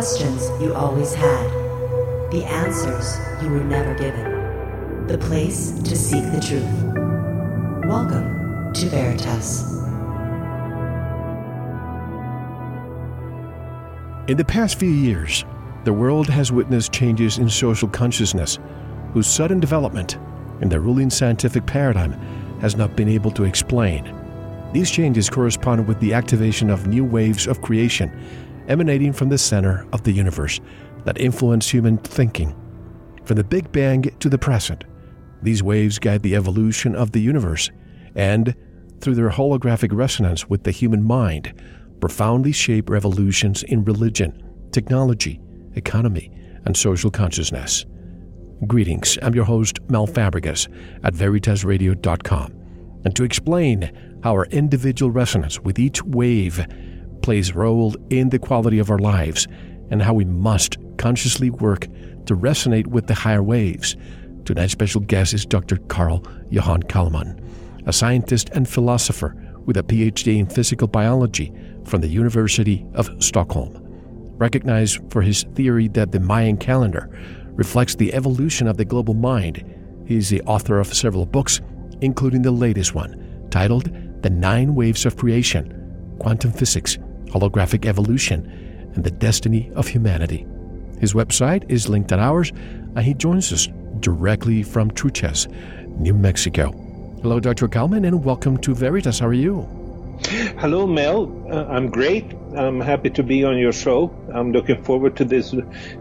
questions you always had, the answers you were never given, the place to seek the truth. Welcome to Veritas. In the past few years, the world has witnessed changes in social consciousness whose sudden development in the ruling scientific paradigm has not been able to explain. These changes correspond with the activation of new waves of creation emanating from the center of the universe that influence human thinking. From the Big Bang to the present, these waves guide the evolution of the universe and, through their holographic resonance with the human mind, profoundly shape revolutions in religion, technology, economy, and social consciousness. Greetings, I'm your host, Mel Fabregas at VeritasRadio.com. And to explain how our individual resonance with each wave plays a role in the quality of our lives and how we must consciously work to resonate with the higher waves. Tonight's special guest is Dr. Carl Johan Calleman, a scientist and philosopher with a PhD in physical biology from the University of Stockholm. Recognized for his theory that the Mayan calendar reflects the evolution of the global mind, he is the author of several books, including the latest one, titled The Nine Waves of Creation Quantum Physics holographic evolution, and the destiny of humanity. His website is linked at ours, and he joins us directly from Truchas, New Mexico. Hello, Dr. Calleman, and welcome to Veritas. How are you? Hello, Mel. Uh, I'm great. I'm happy to be on your show. I'm looking forward to this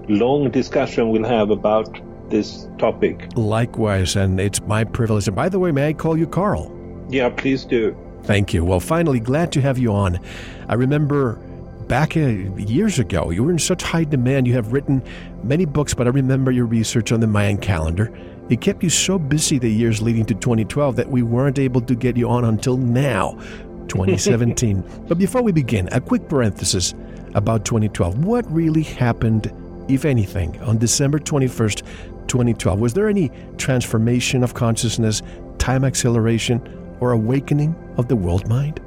long discussion we'll have about this topic. Likewise, and it's my privilege. And by the way, may I call you Carl? Yeah, please do. Thank you. Well, finally, glad to have you on. I remember back uh, years ago, you were in such high demand. You have written many books, but I remember your research on the Mayan calendar. It kept you so busy the years leading to 2012 that we weren't able to get you on until now, 2017. but before we begin, a quick parenthesis about 2012. What really happened, if anything, on December 21st, 2012? Was there any transformation of consciousness, time acceleration, or awakening of the world mind?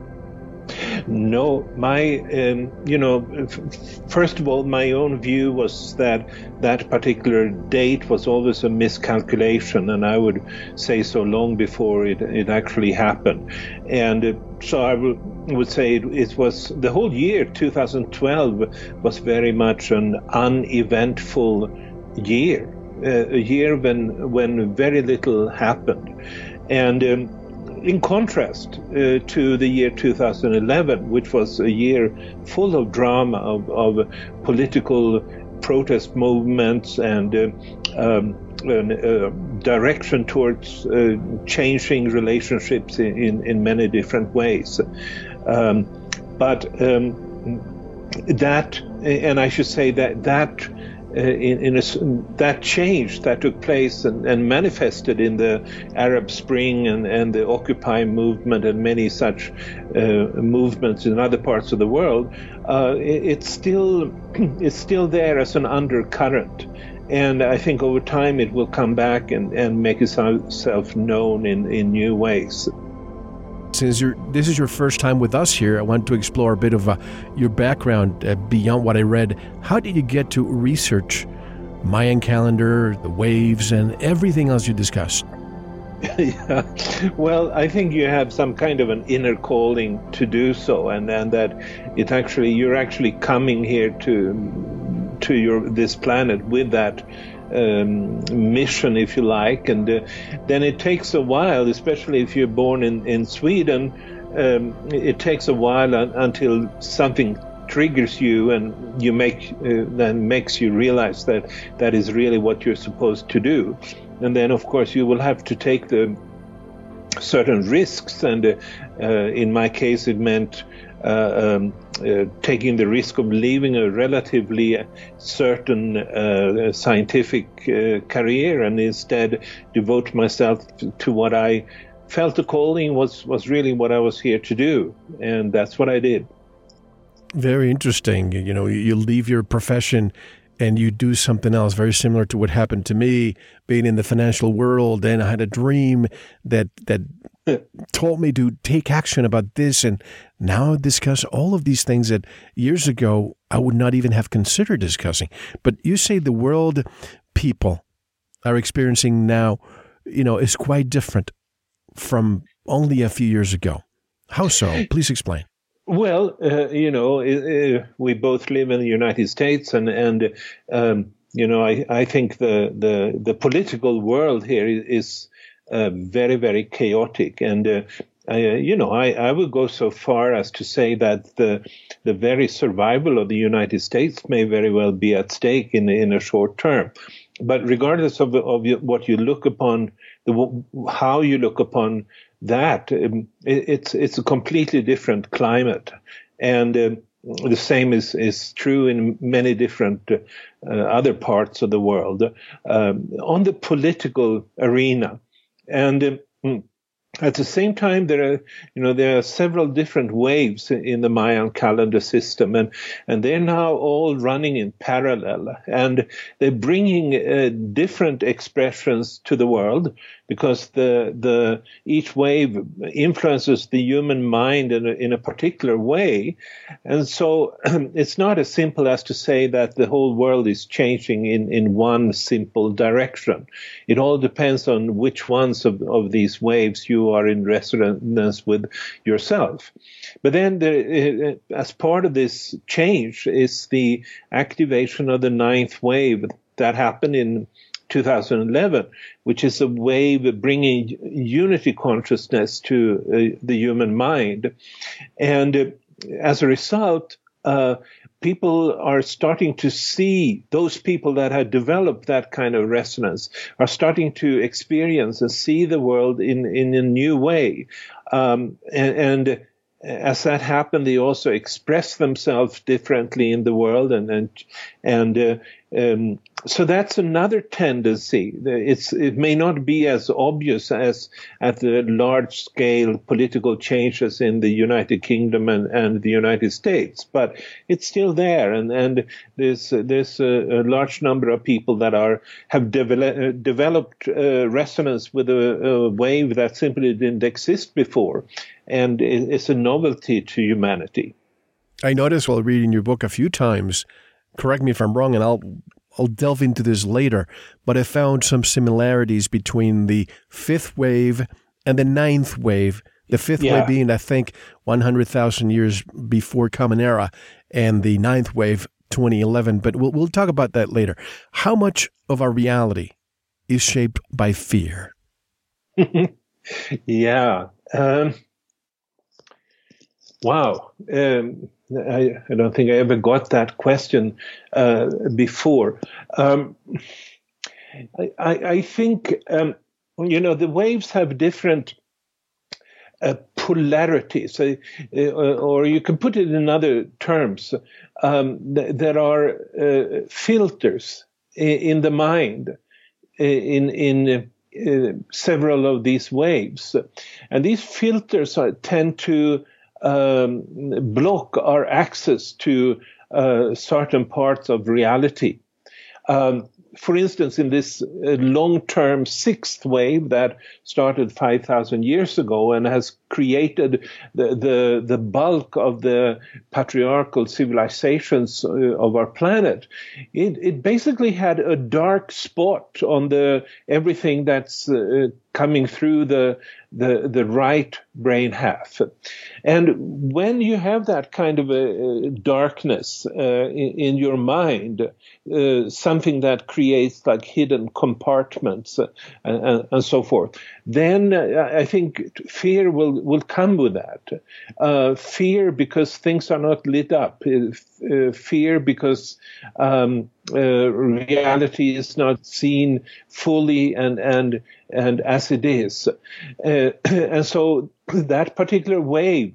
No, my, um, you know, f- first of all, my own view was that that particular date was always a miscalculation, and I would say so long before it, it actually happened. And uh, so I would, would say it, it, was the whole year 2012 was very much an uneventful year, uh, a year when when very little happened, and. Um, in contrast uh, to the year 2011, which was a year full of drama, of, of political protest movements and uh, um, uh, direction towards uh, changing relationships in, in, in, many different ways. Um, but um, that, and I should say that that in, in a, that change that took place and, and, manifested in the Arab Spring and, and the Occupy movement and many such uh, movements in other parts of the world, uh, it, it's still it's still there as an undercurrent. And I think over time it will come back and, and make itself known in, in new ways since this is your first time with us here, I want to explore a bit of uh, your background uh, beyond what I read. How did you get to research Mayan calendar, the waves, and everything else you discussed? yeah. Well, I think you have some kind of an inner calling to do so, and, and that it actually you're actually coming here to to your this planet with that um, mission, if you like, and uh, then it takes a while, especially if you're born in in Sweden. Um, it takes a while until something triggers you and you make uh, then makes you realize that that is really what you're supposed to do and then of course you will have to take the certain risks and uh, uh, in my case it meant um, uh, taking the risk of leaving a relatively certain uh, scientific uh, career and instead devote myself to what I felt the calling was was really what I was here to do, and that's what I did. Very interesting. You know, you leave your profession and you do something else very similar to what happened to me being in the financial world and I had a dream that that told me to take action about this and now discuss all of these things that years ago I would not even have considered discussing. But you say the world people are experiencing now, you know, is quite different from only a few years ago. How so? Please explain. Well, uh, you know, uh, we both live in the United States, and and um, you know, I, I think the, the the political world here is uh, very very chaotic, and uh, I, you know, I, I would go so far as to say that the the very survival of the United States may very well be at stake in in a short term. But regardless of of what you look upon, the how you look upon that, um, it, it's it's a completely different climate, and. Uh, the same is, is true in many different uh, other parts of the world. Um, on the political arena, and um, at the same time, there are, you know, there are several different waves in the Mayan calendar system, and and they're now all running in parallel, and they're bringing uh, different expressions to the world because the the each wave influences the human mind in a, in a particular way, and so it's not as simple as to say that the whole world is changing in in one simple direction. It all depends on which ones of, of these waves you are in resonance with yourself. But then, the, uh, as part of this change, is the activation of the ninth wave that happened in 2011, which is a wave bringing unity consciousness to uh, the human mind. And uh, as a result, uh, people are starting to see those people that had developed that kind of resonance are starting to experience and see the world in, in a new way. Um, and, and as that happened, they also express themselves differently in the world, and and and uh, um, so that's another tendency. It's, it may not be as obvious as at the large scale political changes in the United Kingdom and, and the United States, but it's still there. And, and there's, there's a, a large number of people that are, have develop, developed uh, resonance with a, a, wave that simply didn't exist before. And it's a novelty to humanity. I noticed while reading your book a few times, correct me if I'm wrong, and I'll I'll delve into this later, but I found some similarities between the fifth wave and the ninth wave. The fifth yeah. wave being, I think, 100,000 years before Common Era, and the ninth wave, 2011. But we'll, we'll talk about that later. How much of our reality is shaped by fear? yeah. Um, wow. Um, I, I, don't think I ever got that question uh, before. Um, I, I, think, um, you know, the waves have different uh, polarities, uh, or you can put it in other terms. Um, th- there are uh, filters in, in, the mind, in, in uh, several of these waves. And these filters are, tend to um, block our access to uh, certain parts of reality. Um, for instance, in this uh, long-term sixth wave that started 5,000 years ago and has created the, the, the bulk of the patriarchal civilizations uh, of our planet, it, it basically had a dark spot on the everything that's uh, coming through the, the, the right brain half. And when you have that kind of a, darkness uh, in, your mind, uh, something that creates like hidden compartments uh, and, and, so forth, then uh, I think fear will, will come with that. Uh, fear because things are not lit up. Fear because um, reality is not seen fully and and and as it is. And so that particular wave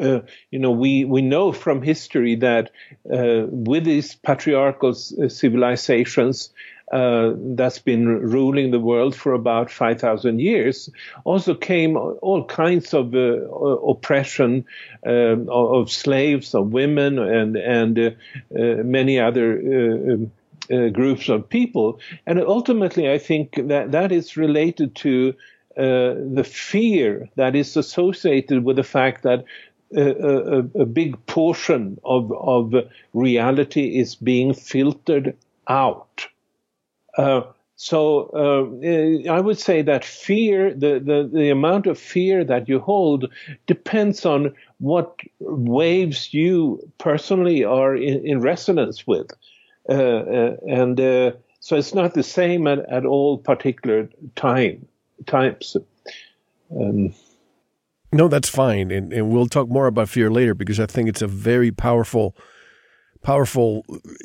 uh, you know, we, we know from history that uh, with these patriarchal civilizations uh, that's been ruling the world for about 5,000 years, also came all kinds of uh, oppression um, of slaves, of women, and, and uh, many other um, uh, groups of people. And ultimately, I think that that is related to uh, the fear that is associated with the fact that a, a, big portion of, of reality is being filtered out. Uh, so uh, I would say that fear, the, the, the amount of fear that you hold, depends on what waves you personally are in, in resonance with, uh, uh and uh, so it's not the same at, at all particular time times. Um, no, that's fine, and and we'll talk more about fear later because I think it's a very powerful powerful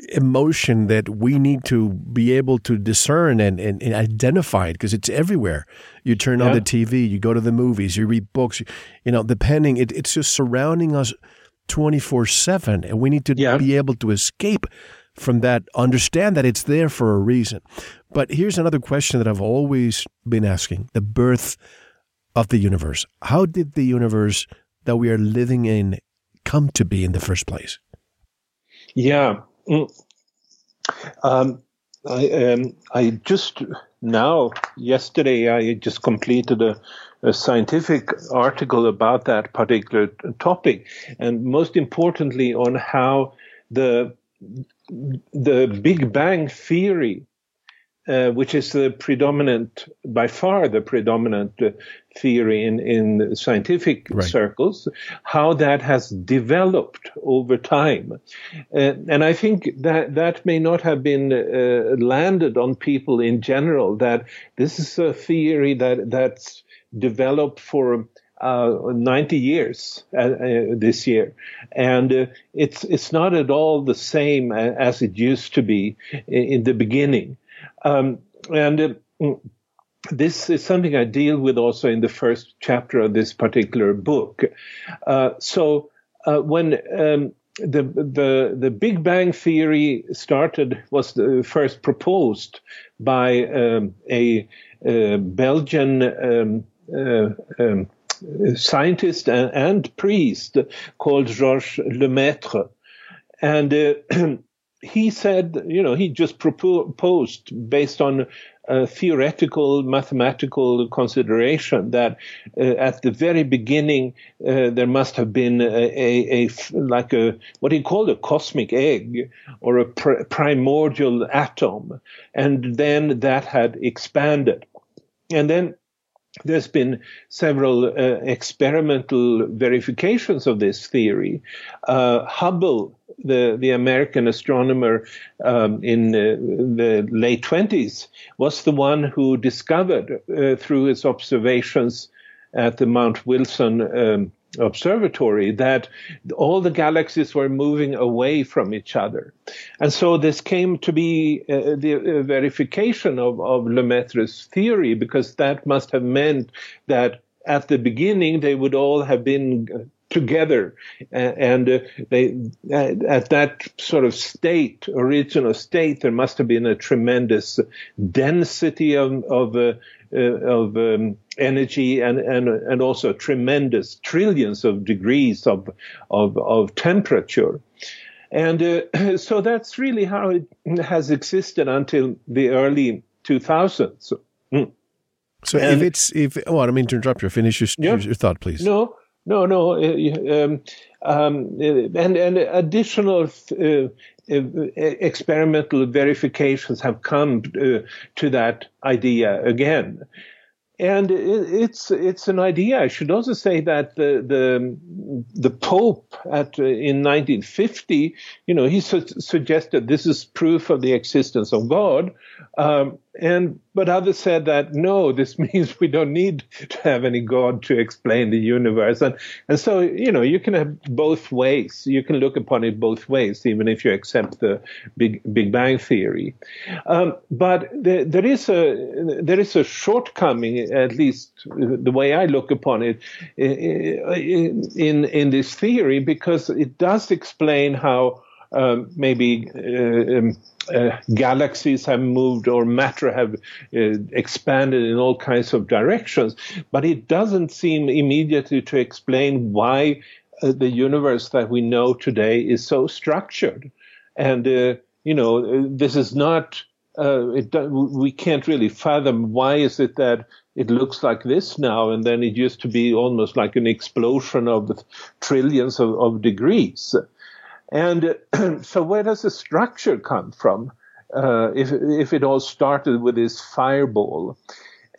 emotion that we need to be able to discern and, and, and identify it because it's everywhere. You turn yeah. on the TV, you go to the movies, you read books, you, you know, depending, it, it's just surrounding us 24 7. And we need to yeah. be able to escape from that, understand that it's there for a reason. But here's another question that I've always been asking the birth of the universe. How did the universe that we are living in come to be in the first place? Yeah. Mm. Um, I, um, I just now, yesterday, I just completed a, a, scientific article about that particular topic, and most importantly, on how the the Big Bang theory uh, which is the predominant, by far the predominant uh, theory in, in scientific right. circles, how that has developed over time. Uh, and I think that that may not have been uh, landed on people in general, that this is a theory that, that's developed for uh, 90 years uh, uh, this year, and uh, it's it's not at all the same as it used to be in, in the beginning. Um, and uh, this is something I deal with also in the first chapter of this particular book. Uh, so uh, when um, the the the Big Bang theory started was the first proposed by um, a, a, Belgian um, uh, um, scientist and, and, priest called Georges Lemaitre, and uh, he said, you know, he just proposed based on a theoretical mathematical consideration that uh, at the very beginning uh, there must have been a, a, a, like a what he called a cosmic egg or a pr- primordial atom, and then that had expanded, and then there's been several uh, experimental verifications of this theory. Uh, Hubble, the, the American astronomer um, in uh, the late 20s, was the one who discovered uh, through his observations at the Mount Wilson um, observatory that all the galaxies were moving away from each other. And so this came to be uh, the uh, verification of, of Lemaitre's theory because that must have meant that at the beginning they would all have been uh, together and uh, they at that sort of state original state there must have been a tremendous density of, of uh, uh, of um, energy and, and and also tremendous trillions of degrees of of, of temperature. And uh, so that's really how it has existed until the early 2000s. Mm. So and, if it's if oh, I don't mean to interrupt you. Finish your, yeah, your thought, please. No, no, no. Uh, um, um, and and additional uh, experimental verifications have come uh, to that idea again. And it's it's an idea. I should also say that the the the Pope at uh, in 1950, you know, he su- suggested this is proof of the existence of God, um, and but others said that no, this means we don't need to have any God to explain the universe. And and so you know you can have both ways. You can look upon it both ways, even if you accept the Big Big Bang theory. Um, but there, there is a there is a shortcoming, at least the way I look upon it, in in this theory, because it does explain how um, maybe uh, um, uh, galaxies have moved or matter have uh, expanded in all kinds of directions, but it doesn't seem immediately to explain why uh, the universe that we know today is so structured. And, uh, you know, this is not uh, it, we can't really fathom why is it that it looks like this now, and then it used to be almost like an explosion of trillions of, of degrees. And so, where does the structure come from? Uh, if if it all started with this fireball,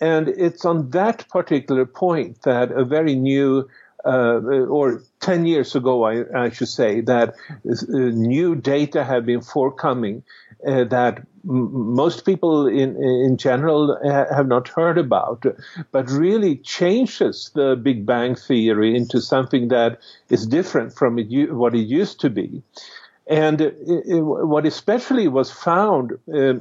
and it's on that particular point that a very new uh, or 10 years ago, I, I should say, that uh, new data have been forthcoming uh, that m- most people in, in general ha- have not heard about, but really changes the Big Bang theory into something that is different from it, what it used to be. And it, it, what especially was found uh,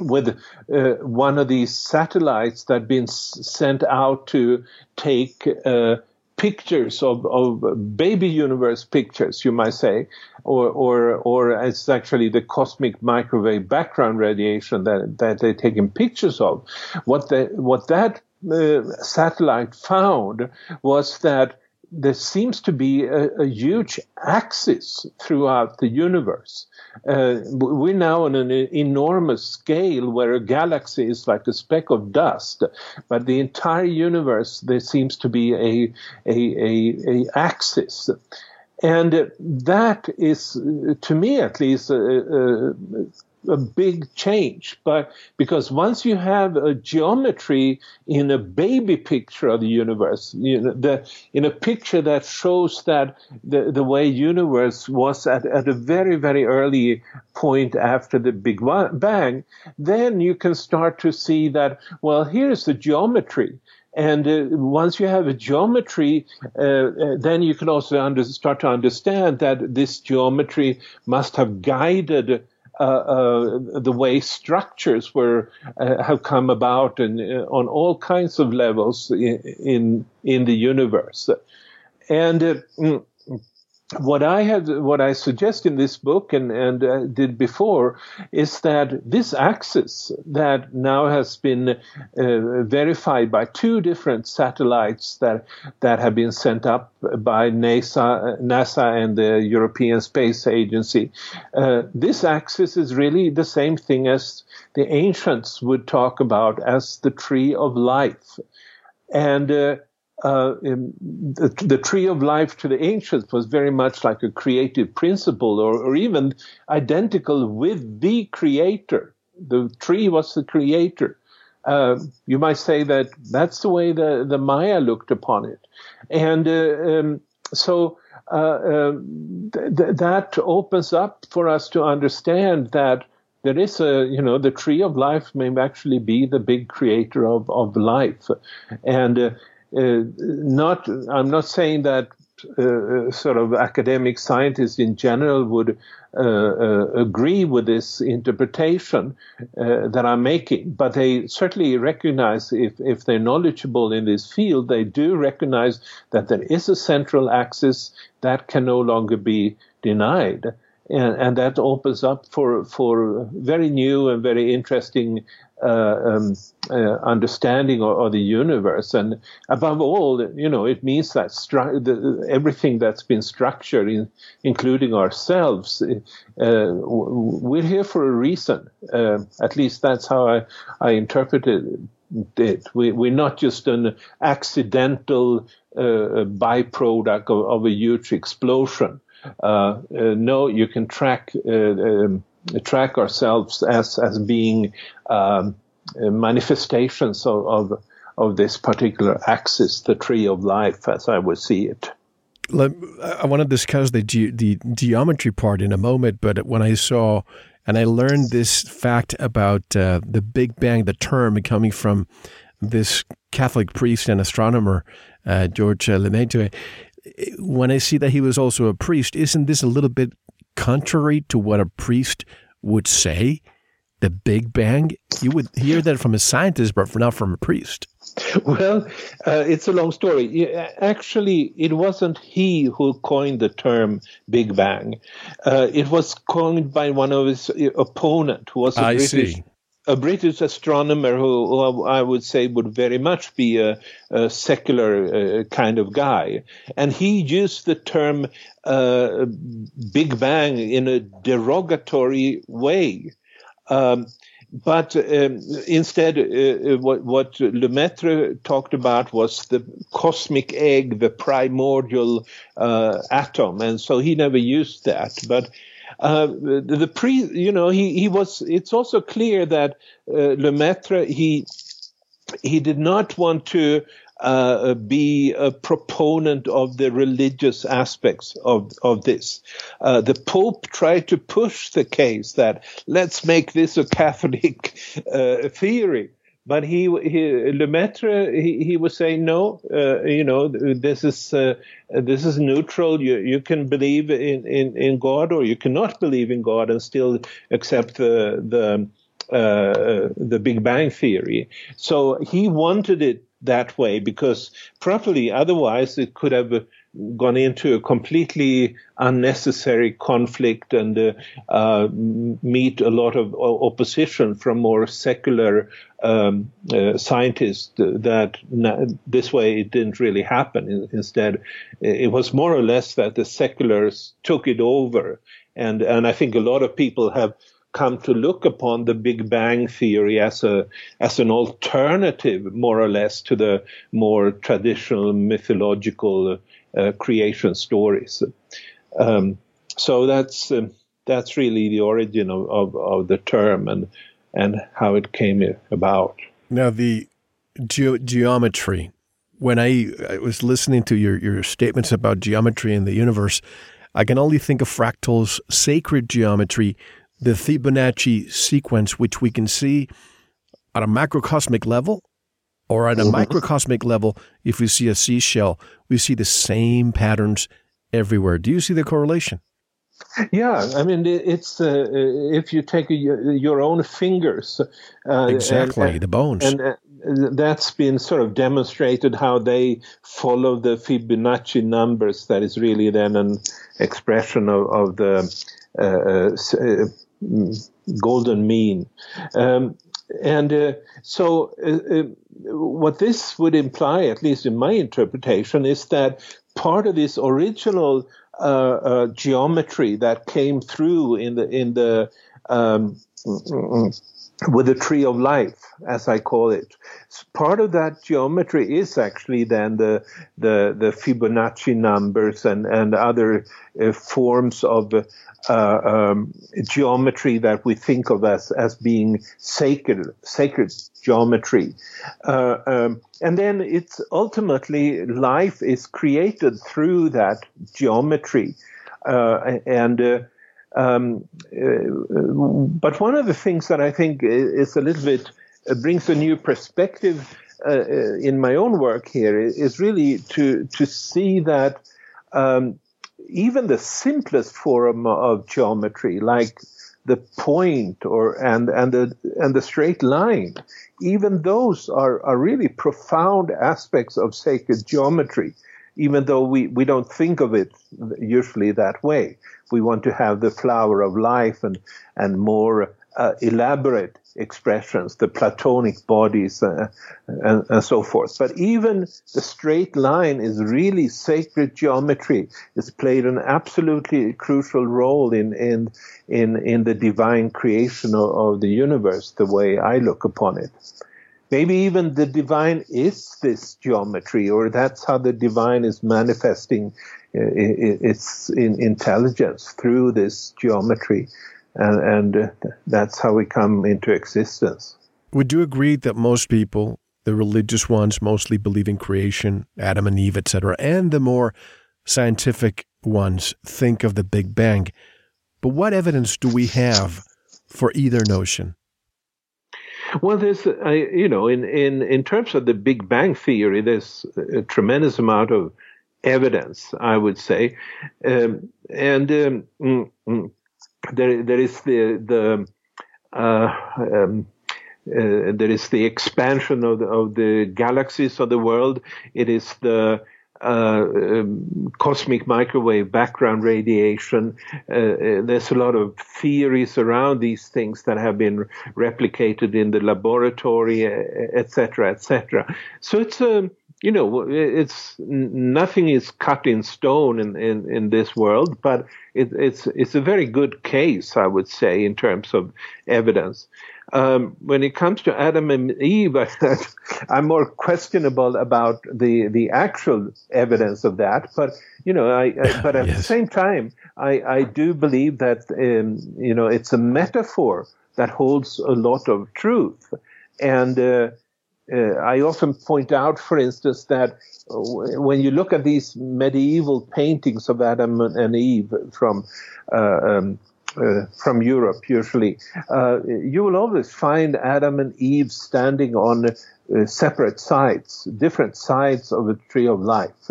with uh, one of these satellites that had been s- sent out to take uh, pictures of, of baby universe pictures, you might say, or, or, or it's actually the cosmic microwave background radiation that, that they're taking pictures of. What what that uh, satellite found was that there seems to be a, a huge axis throughout the universe. Uh, we're now on an enormous scale where a galaxy is like a speck of dust, but the entire universe there seems to be a a, a, a axis. And that is, to me at least, a, a big change. But because once you have a geometry in a baby picture of the universe, you know, the, in a picture that shows that the, the way universe was at, at a very, very early point after the Big Bang, then you can start to see that, well, here's the geometry. And uh, once you have a geometry, uh, uh, then you can also under, start to understand that this geometry must have guided the way structures were uh, have come about and on all kinds of levels in in, in the universe, and mm, what I have, what I suggest in this book and, and uh, did before is that this axis that now has been uh, verified by two different satellites that, that have been sent up by NASA, NASA and the European Space Agency. Uh, this axis is really the same thing as the ancients would talk about as the tree of life. And uh, the, the, tree of life to the ancients was very much like a creative principle or, or even identical with the creator. The tree was the creator. Uh, you might say that that's the way the, the Maya looked upon it. And uh, um, so uh, um, th- that opens up for us to understand that there is a, you know, the tree of life may actually be the big creator of, of life. And uh, not, I'm not saying that uh, sort of academic scientists in general would uh, uh, agree with this interpretation uh, that I'm making, but they certainly recognize if, if they're knowledgeable in this field, they do recognize that there is a central axis that can no longer be denied. And, and that opens up for, for very new and very interesting uh, um, uh, understanding of, of, the universe. And above all, you know, it means that stru- the, everything that's been structured, in, including ourselves, uh, we're here for a reason. Uh, at least that's how I, I interpreted it. We, are not just an accidental uh, byproduct of, of, a huge explosion. Uh, no, you can track um, track ourselves as as being um, manifestations of, of, of this particular axis, the tree of life, as I would see it. I want to discuss the ge- the geometry part in a moment, but when I saw and I learned this fact about uh, the Big Bang, the term coming from this Catholic priest and astronomer uh, George uh, Lemaitre. When I see that he was also a priest, isn't this a little bit contrary to what a priest would say, the Big Bang, you would hear that from a scientist, but not from a priest. Well, uh, it's a long story. Actually, it wasn't he who coined the term Big Bang. Uh, it was coined by one of his opponent, who was a I British see a British astronomer who, who, I would say would very much be a, a secular uh, kind of guy. And he used the term uh, Big Bang in a derogatory way. Um, but um, instead, uh, uh, what, what Lemaitre talked about was the cosmic egg, the primordial uh, atom, and so he never used that. But uh, the, the, pre, you know, he, he was. It's also clear that uh, Lemaitre he he did not want to uh, be a proponent of the religious aspects of, of this. Uh, the Pope tried to push the case that let's make this a Catholic uh, theory. But he, he Lemaitre, he, he was saying no. Uh, you know, this is uh, this is neutral. You you can believe in, in, in God, or you cannot believe in God and still accept the the uh, the Big Bang theory. So he wanted it that way because properly otherwise it could have gone into a completely unnecessary conflict and uh, uh, meet a lot of opposition from more secular um, uh, scientists that this way it didn't really happen. Instead, it was more or less that the seculars took it over. And, and I think a lot of people have come to look upon the Big Bang theory as a as an alternative, more or less, to the more traditional mythological uh, creation stories. Um, so that's uh, that's really the origin of, of, of, the term and and how it came about. Now the ge- geometry. When I, I was listening to your, your statements about geometry in the universe, I can only think of fractals, sacred geometry, the Fibonacci sequence, which we can see at a macrocosmic level or at a mm-hmm. microcosmic level, if we see a seashell, we see the same patterns everywhere. Do you see the correlation? Yeah, I mean, it's uh, if you take a, your own fingers, uh, exactly and, the bones, and uh, that's been sort of demonstrated how they follow the Fibonacci numbers. That is really then an expression of, of the uh, uh, golden mean. Um, and uh, so, uh, uh, what this would imply, at least in my interpretation, is that part of this original uh, uh geometry that came through in the in the um, with the tree of life, as I call it. Part of that geometry is actually then the the, the Fibonacci numbers and and other uh, forms of uh, um, geometry that we think of as as being sacred sacred geometry, uh, um, and then it's ultimately life is created through that geometry, uh, and. Uh, um, uh, but one of the things that I think is a little bit uh, brings a new perspective in my own work here is really to to see that um, even the simplest form of geometry, like the point or and and the and the straight line, even those are, are really profound aspects of sacred geometry, even though we, we don't think of it usually that way. We want to have the flower of life and and more uh, elaborate expressions, the Platonic bodies, uh, and, and, so forth. But even the straight line is really sacred geometry. It's played an absolutely crucial role in in in, in the divine creation of, of the universe, the way I look upon it. Maybe even the divine is this geometry, or that's how the divine is manifesting uh, its intelligence through this geometry and, and that's how we come into existence. Would you agree that most people, the religious ones, mostly believe in creation, Adam and Eve, etc., and the more scientific ones think of the Big Bang? But what evidence do we have for either notion? Well, there's, uh, you know, in, in, in terms of the Big Bang theory, there's a tremendous amount of evidence, I would say. Um, and um, mm, mm, there there is the the uh, um, uh, there is the expansion of the, of the galaxies of the world. It is the um, cosmic microwave background radiation. Uh, uh there's a lot of theories around these things that have been replicated in the laboratory, etc., etc. So it's a you know, it's nothing is cut in stone in, in, in this world, but it, it's it's a very good case, I would say, in terms of evidence. Um, when it comes to Adam and Eve, I'm more questionable about the the actual evidence of that. But you know, I, I but at yes. the same time, I, I do believe that um, you know it's a metaphor that holds a lot of truth, and uh, uh, I often point out, for instance, that when you look at these medieval paintings of Adam and Eve from uh, um, uh, from Europe, usually, uh, you will always find Adam and Eve standing on uh, separate sides, different sides of a tree of life,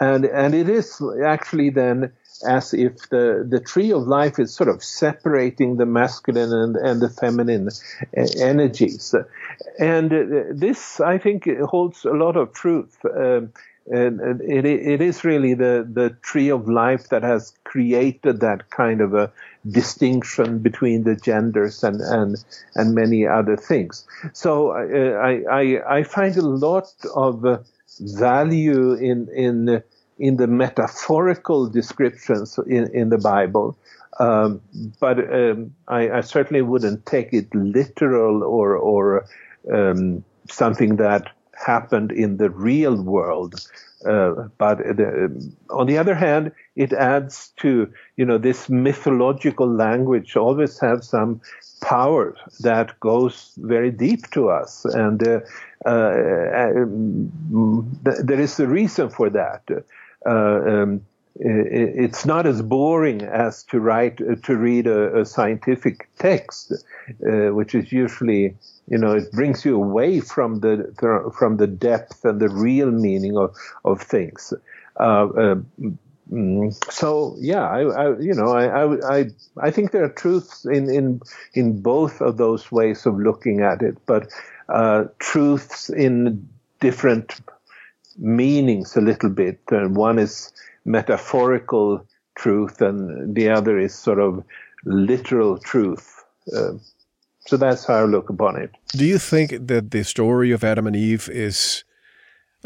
and and it is actually then as if the, the tree of life is sort of separating the masculine and, and the feminine energies. And this, I think, holds a lot of truth. Um, and it, it is really the, the tree of life that has created that kind of a distinction between the genders and, and, and many other things. So uh, I, I, I find a lot of value in, in in the metaphorical descriptions in, in the Bible. Um, but um, I, I, certainly wouldn't take it literal or or um, something that happened in the real world. Uh, but the, on the other hand, it adds to you know this mythological language always have some power that goes very deep to us, and uh, uh, um, there is a reason for that. Uh, um, it's not as boring as to write uh, to read a, a scientific text, uh, which is usually you know it brings you away from the from the depth and the real meaning of of things. Uh, uh, mm, so yeah, I, I, you know I, I I think there are truths in in in both of those ways of looking at it, but uh, truths in different meanings a little bit. And one is metaphorical truth, and the other is sort of literal truth. Uh, so that's how I look upon it. Do you think that the story of Adam and Eve is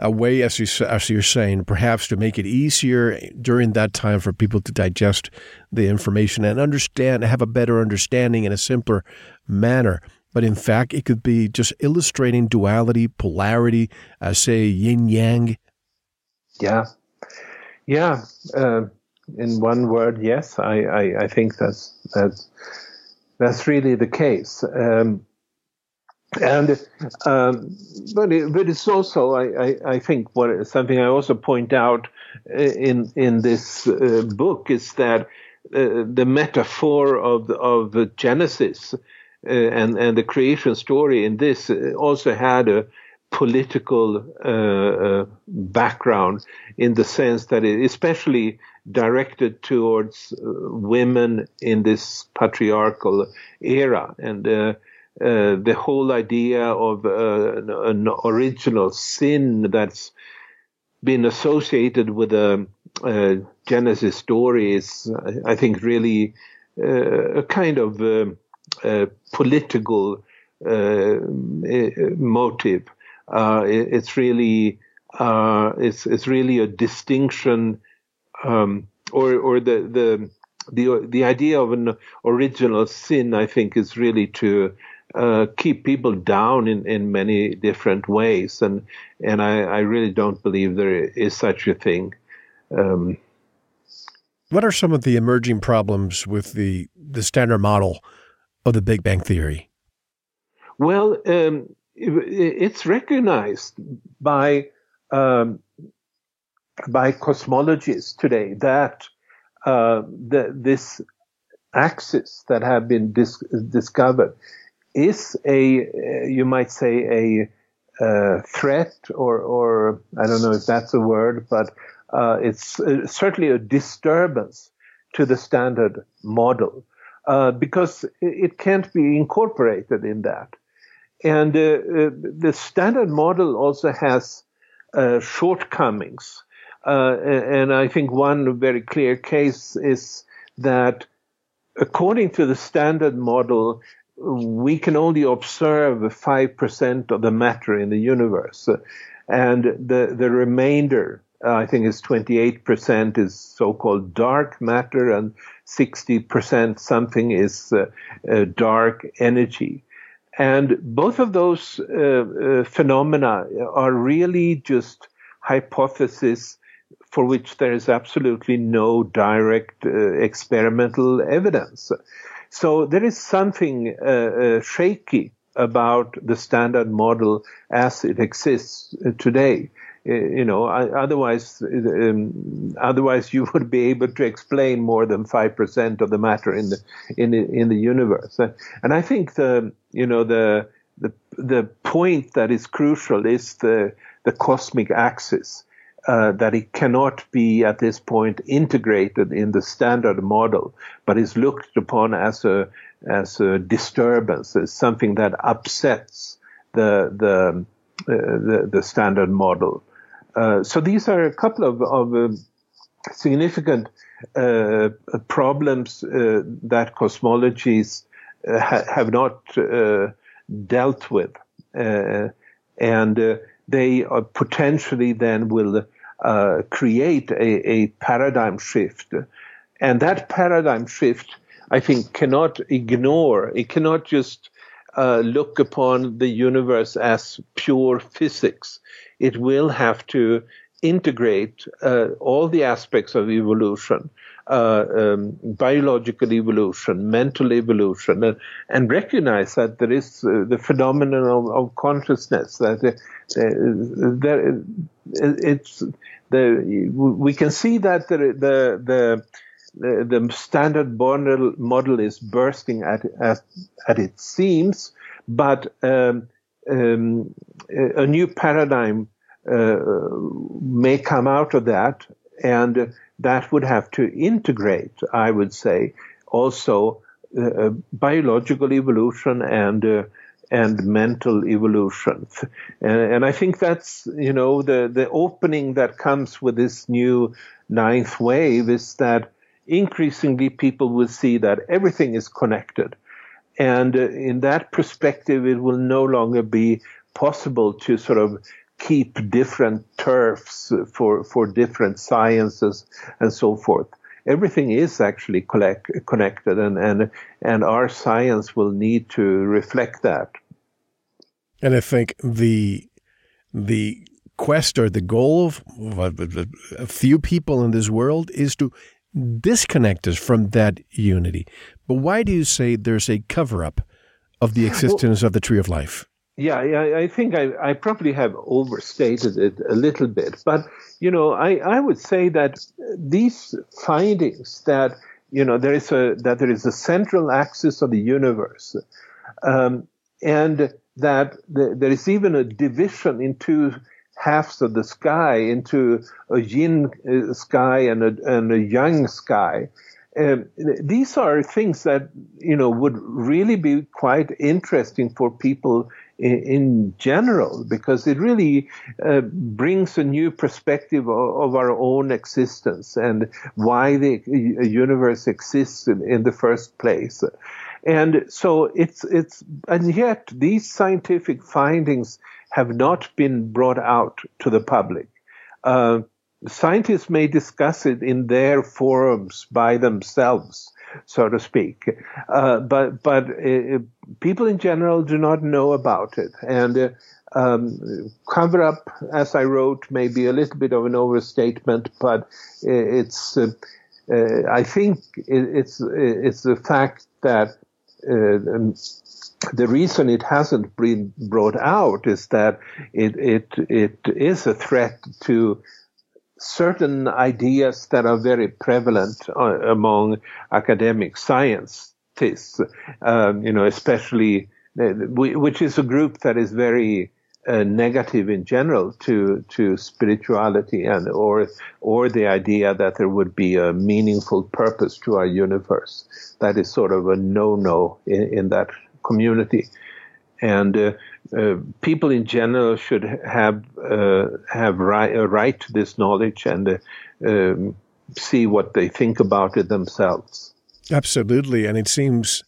a way, as you as you're saying, perhaps to make it easier during that time for people to digest the information and understand, have a better understanding in a simpler manner? but in fact, it could be just illustrating duality, polarity, uh, say yin yang. Yeah, yeah. Uh, in one word, yes, I, I, I, think that's that's that's really the case. Um, and um, but it, but it's also I, I, I think what something I also point out in in this uh, book is that uh, the metaphor of of Genesis uh, and and the creation story in this uh, also had a political uh, background in the sense that it especially directed towards women in this patriarchal era and uh, the whole idea of uh, an original sin that's been associated with a, a Genesis story is, I think, really uh, a kind of political uh, motive. Uh, it, it's really uh, it's it's really a distinction, um, or or the the the the idea of an original sin. I think is really to uh, keep people down in, in many different ways, and and I, I really don't believe there is such a thing. Um, what are some of the emerging problems with the the standard model of the Big Bang Theory? Well, um, it's recognized by um, by cosmologists today that uh, the, this axis that have been dis- discovered is a, you might say, a uh, threat, or, or I don't know if that's a word, but uh, it's uh, certainly a disturbance to the standard model uh, because it can't be incorporated in that. And uh, uh, the standard model also has uh, shortcomings. Uh, and I think one very clear case is that according to the standard model, we can only observe 5% of the matter in the universe. And the, the remainder, I think is 28% is so-called dark matter and 60% something is uh, uh, dark energy. And both of those uh, uh, phenomena are really just hypotheses for which there is absolutely no direct uh, experimental evidence. So there is something uh, shaky about the standard model as it exists today. Uh, you know, otherwise, um, otherwise you would be able to explain more than five percent of the matter in the in the, in the universe. And I think the you know the the the point that is crucial is the the cosmic axis uh, that it cannot be at this point integrated in the standard model, but is looked upon as a as a disturbance, as something that upsets the the uh, the, the, standard model. Uh, so these are a couple of, of um, significant uh, problems uh, that cosmologies ha- have not dealt with, and they potentially then will uh, create a, a, paradigm shift. And that paradigm shift, I think, cannot ignore, it cannot just uh, look upon the universe as pure physics. It will have to integrate uh, all the aspects of evolution, uh, um, biological evolution, mental evolution, and, and, recognize that there is uh, the phenomenon of, of consciousness. That uh, there, it's the we can see that the the the, the standard model model is bursting at at, at its seams, but um, um, a new paradigm uh, may come out of that, and that would have to integrate, I would say, also uh, biological evolution and uh, and mental evolution. And, and, I think that's, you know, the, the opening that comes with this new ninth wave is that increasingly people will see that everything is connected. And uh, in that perspective, it will no longer be possible to sort of keep different turfs for, for different sciences and so forth everything is actually collect, connected and, and, and our science will need to reflect that. And I think the the quest or the goal of a few people in this world is to disconnect us from that unity. But why do you say there's a cover up of the existence well, of the tree of life? Yeah, I, I think I, I, probably have overstated it a little bit. But, you know, I, I would say that these findings that, you know, there is a, that there is a central axis of the universe, um, and that the, there is even a division into halves of the sky into a yin uh, sky and a, and a yang sky. These are things that you know would really be quite interesting for people in, in general because it really uh, brings a new perspective of, of, our own existence and why the universe exists in, in the first place. And so it's, it's, and yet these scientific findings have not been brought out to the public. Uh, scientists may discuss it in their forums by themselves, so to speak, uh, but but uh, people in general do not know about it. And uh, um, cover up, as I wrote, may be a little bit of an overstatement, but it's. Uh, uh, I think it's it's the fact that uh, the reason it hasn't been brought out is that it, it, it is a threat to certain ideas that are very prevalent uh, among academic scientists, um, you know, especially, uh, which is a group that is very negative in general to to spirituality and or or the idea that there would be a meaningful purpose to our universe. That is sort of a no-no in, in that community, and uh, uh, people in general should have uh, have right, a right to this knowledge and uh, um, see what they think about it themselves. Absolutely, and it seems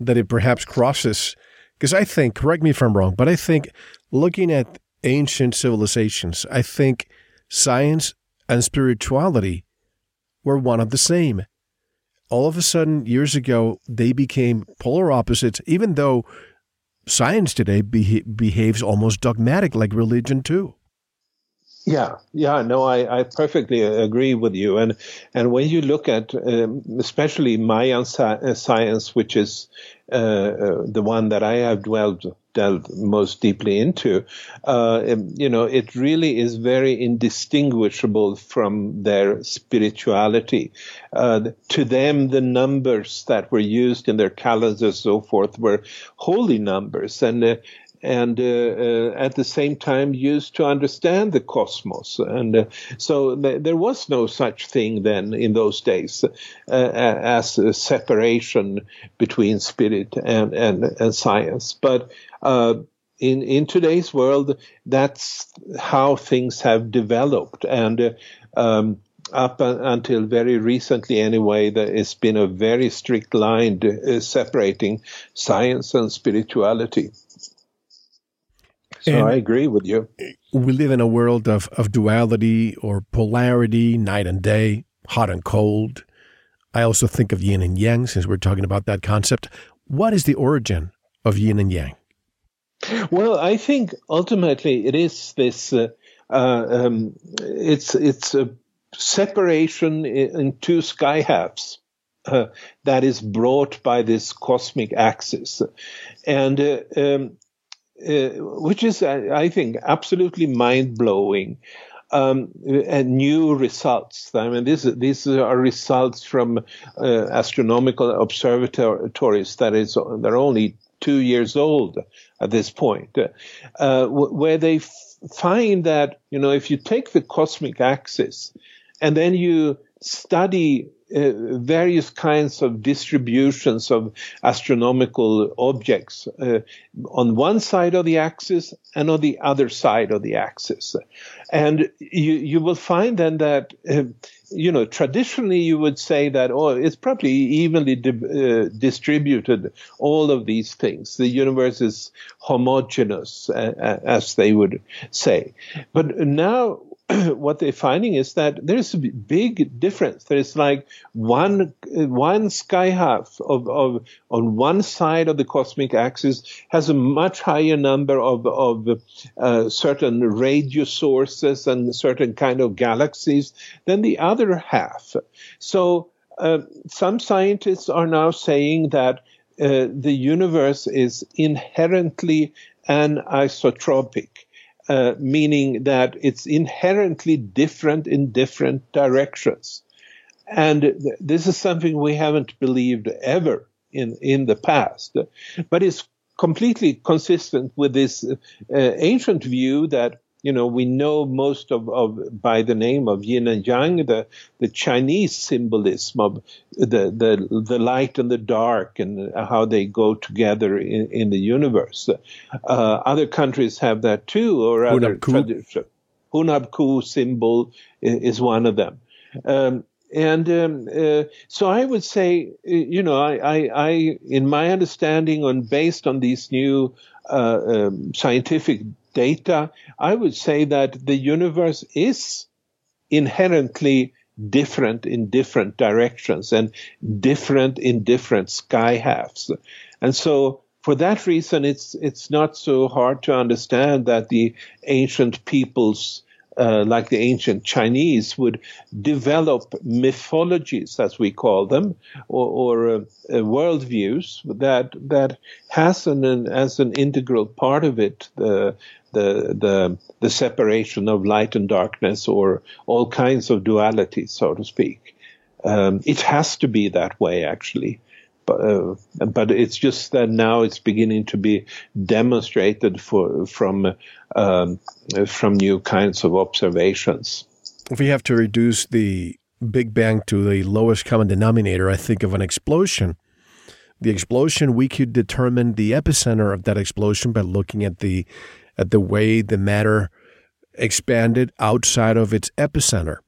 that it perhaps crosses? Because I think, correct me if I'm wrong, but I think looking at ancient civilizations, I think science and spirituality were one of the same. All of a sudden, years ago, they became polar opposites, even though science today behaves almost dogmatic like religion, too. Yeah, yeah, no, I, I perfectly agree with you. And and when you look at um, especially Mayan uh, science, which is uh, uh, the one that I have dwelled delved most deeply into, uh, um, you know, it really is very indistinguishable from their spirituality. Uh, to them, the numbers that were used in their calendars and so forth were holy numbers, and uh, and uh, uh, at the same time used to understand the cosmos. And uh, so th- there was no such thing then in those days uh, as a separation between spirit and, and, and science. But uh, in, in today's world, that's how things have developed. And uh, um, up until very recently, anyway, there has been a very strict line separating science and spirituality. So and I agree with you. We live in a world of, of duality or polarity, night and day, hot and cold. I also think of yin and yang since we're talking about that concept. What is the origin of yin and yang? Well, I think ultimately it is this. Uh, uh, um, it's it's a separation in two sky halves uh, that is brought by this cosmic axis, and uh, um, uh, which is, I think, absolutely mind blowing. Um, and new results. I mean, these these are results from uh, astronomical observatories that is they're only two years old at this point, uh, where they f- find that you know if you take the cosmic axis and then you study uh, various kinds of distributions of astronomical objects uh, on one side of the axis and on the other side of the axis. And you, you will find then that, uh, you know, traditionally you would say that, oh, it's probably evenly di- uh, distributed, all of these things. The universe is homogeneous, uh, as they would say. But now what they're finding is that there's a big difference. There's like one one sky half of, of on one side of the cosmic axis has a much higher number of of uh, certain radio sources and certain kind of galaxies than the other half. So uh, some scientists are now saying that uh, the universe is inherently anisotropic uh, meaning that it's inherently different in different directions. And th- this is something we haven't believed ever in, in the past, but it's completely consistent with this uh, ancient view that you know, we know most of, of by the name of yin and yang, the, the Chinese symbolism of the, the, the light and the dark and how they go together in, in the universe. Uh, other countries have that too, or other traditions. Hunab Ku symbol is one of them. Um, and um, uh, so I would say, you know, I, I, I, in my understanding, and based on these new uh, um, scientific data, I would say that the universe is inherently different in different directions and different in different sky halves. And so for that reason, it's, it's not so hard to understand that the ancient peoples uh, like the ancient Chinese, would develop mythologies, as we call them, or, or uh, uh, worldviews that that has an, an, as an integral part of it the the the the separation of light and darkness, or all kinds of duality, so to speak. Um, it has to be that way, actually but, uh, but it's just that now it's beginning to be demonstrated for, from um, from new kinds of observations. If we have to reduce the Big Bang to the lowest common denominator, I think of an explosion. The explosion, we could determine the epicenter of that explosion by looking at the at the way the matter expanded outside of its epicenter.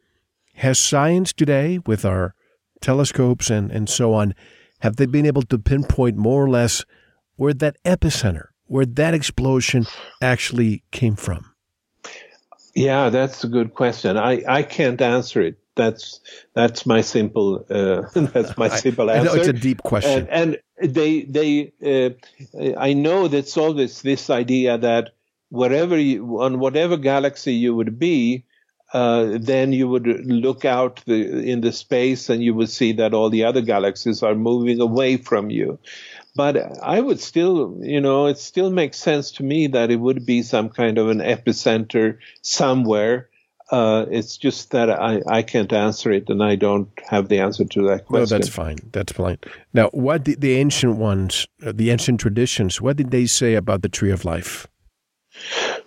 Has science today, with our telescopes and, and so on, have they been able to pinpoint more or less where that epicenter, where that explosion actually came from? Yeah, that's a good question. I, I can't answer it. That's that's my simple uh, that's my simple answer. I know it's a deep question, and, and they they uh, I know that's always this idea that wherever you on whatever galaxy you would be, uh, then you would look out the, in the space and you would see that all the other galaxies are moving away from you. But I would still, you know, it still makes sense to me that it would be some kind of an epicenter somewhere. Uh, it's just that I, I can't answer it and I don't have the answer to that question. No, that's fine. That's fine. Now, what did the ancient ones, uh, the ancient traditions, what did they say about the tree of life?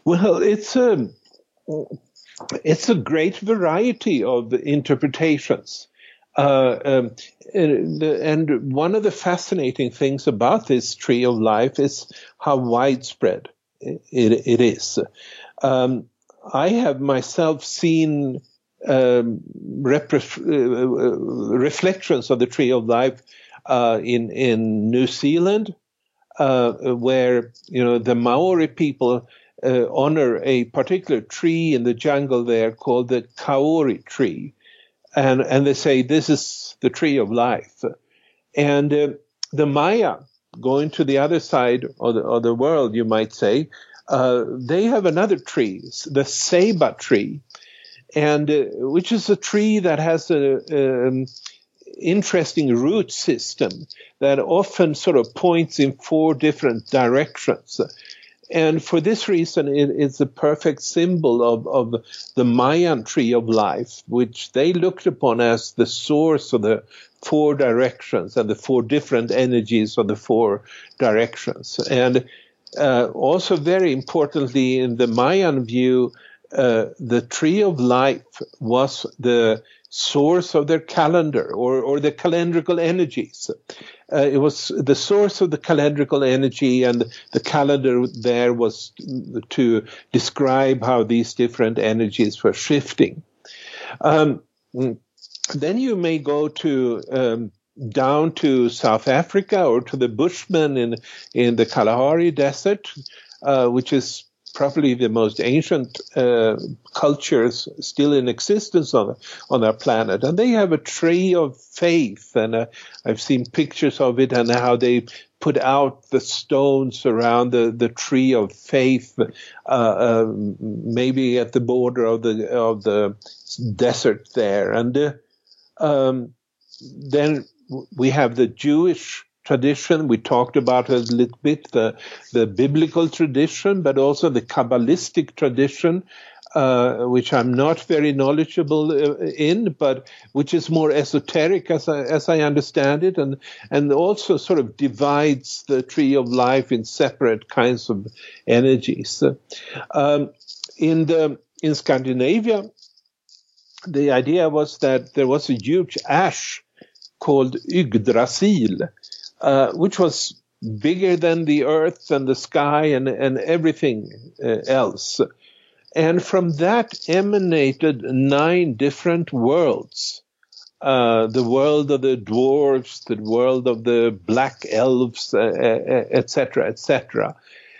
Well, it's a, it's a great variety of interpretations. Uh, um, and one of the fascinating things about this tree of life is how widespread it, it is. Um, I have myself seen um, rep- uh, reflections of the tree of life uh, in in New Zealand, uh, where you know the Maori people uh, honor a particular tree in the jungle there called the kauri tree. And and they say this is the tree of life, and uh, the Maya going to the other side of the, of the world, you might say, uh, they have another tree, the ceiba tree, and uh, which is a tree that has an um, interesting root system that often sort of points in four different directions. And for this reason, it is a perfect symbol of, of the Mayan tree of life, which they looked upon as the source of the four directions and the four different energies of the four directions. And uh, also, very importantly, in the Mayan view, uh, the tree of life was the source of their calendar or, or the calendrical energies. Uh, it was the source of the calendrical energy, and the calendar there was to describe how these different energies were shifting. Um, then you may go to um, down to South Africa or to the Bushmen in in the Kalahari Desert, uh, which is probably the most ancient uh, cultures still in existence on on our planet, and they have a tree of faith, and uh, I've seen pictures of it and how they put out the stones around the, the tree of faith, uh, uh maybe at the border of the of the desert there, and uh, um, then we have the Jewish tradition. We talked about a little bit the, the biblical tradition, but also the Kabbalistic tradition, uh, which I'm not very knowledgeable uh, in, but which is more esoteric as I, as I understand it, and, and also sort of divides the tree of life in separate kinds of energies. Um, in the in Scandinavia, the idea was that there was a huge ash called Yggdrasil, uh, which was bigger than the earth and the sky and, and everything uh, else. And from that emanated nine different worlds. Uh, the world of the dwarves, the world of the black elves, etc., uh, etc. Et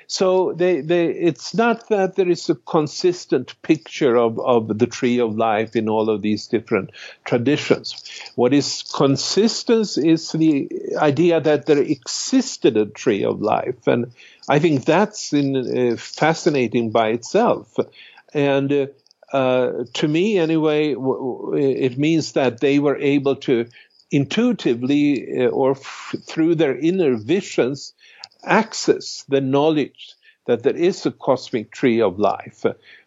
so they, they, it's not that there is a consistent picture of, of the tree of life in all of these different traditions. What is consistent is the idea that there existed a tree of life. And I think that's in, uh, fascinating by itself. And uh, uh, to me, anyway, w- it means that they were able to intuitively uh, or f- through their inner visions access the knowledge that there is a cosmic tree of life.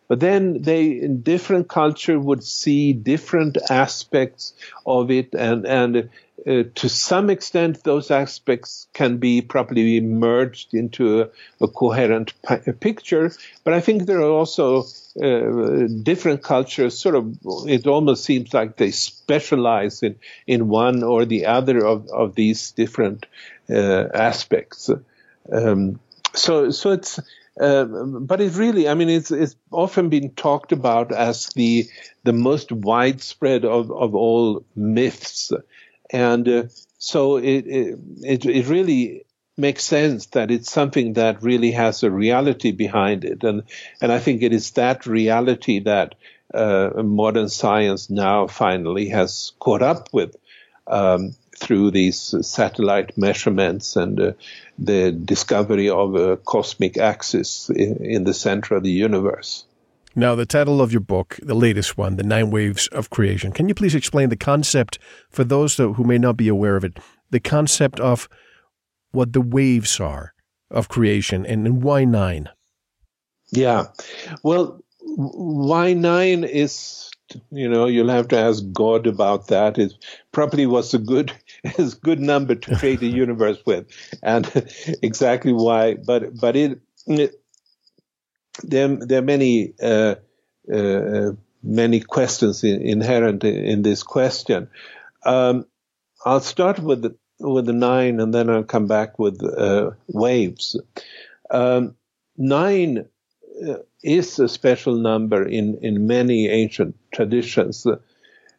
But then they, in different culture, would see different aspects of it, and and uh, to some extent, those aspects can be properly merged into a, a coherent picture. But I think there are also uh, different cultures. Sort of, it almost seems like they specialize in in one or the other of of these different uh, aspects. Um, so, so it's, uh, but it really, I mean, it's, it's often been talked about as the the most widespread of, of all myths, and uh, so it, it, it really makes sense that it's something that really has a reality behind it. And, and I think it is that reality that uh, modern science now finally has caught up with um, through these satellite measurements and uh, the discovery of a cosmic axis in, in the center of the universe. Now, the title of your book, the latest one, The Nine Waves of Creation, can you please explain the concept for those who may not be aware of it? The concept of what the waves are of creation and, and why nine? Yeah. Well, why nine is, you know, you'll have to ask God about that. It probably was a good, is good number to create a universe with, and exactly why. But but it, it there, there are many uh, uh, many questions in, inherent in, in, this question. Um, I'll start with the, with the nine, and then I'll come back with uh, waves. Um, nine uh, is a special number in in many ancient traditions.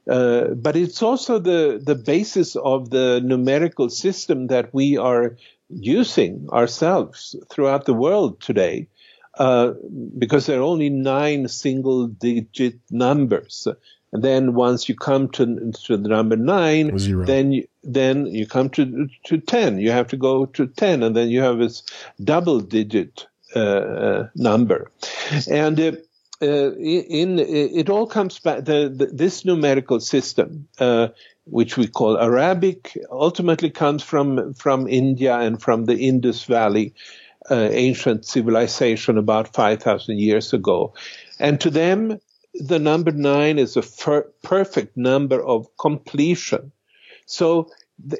Uh, but it's also the, the basis of the numerical system that we are using ourselves throughout the world today. Uh, because there are only nine single digit numbers. And then once you come to, to the number nine, Zero. then you, then you come to to ten. You have to go to ten, and then you have this double digit uh, uh number. And uh, in, it all comes back. The, the, this numerical system, uh, which we call Arabic, ultimately comes from from India and from the Indus Valley uh, ancient civilization about 5,000 years ago. And to them, the number nine is a fer- perfect number of completion. So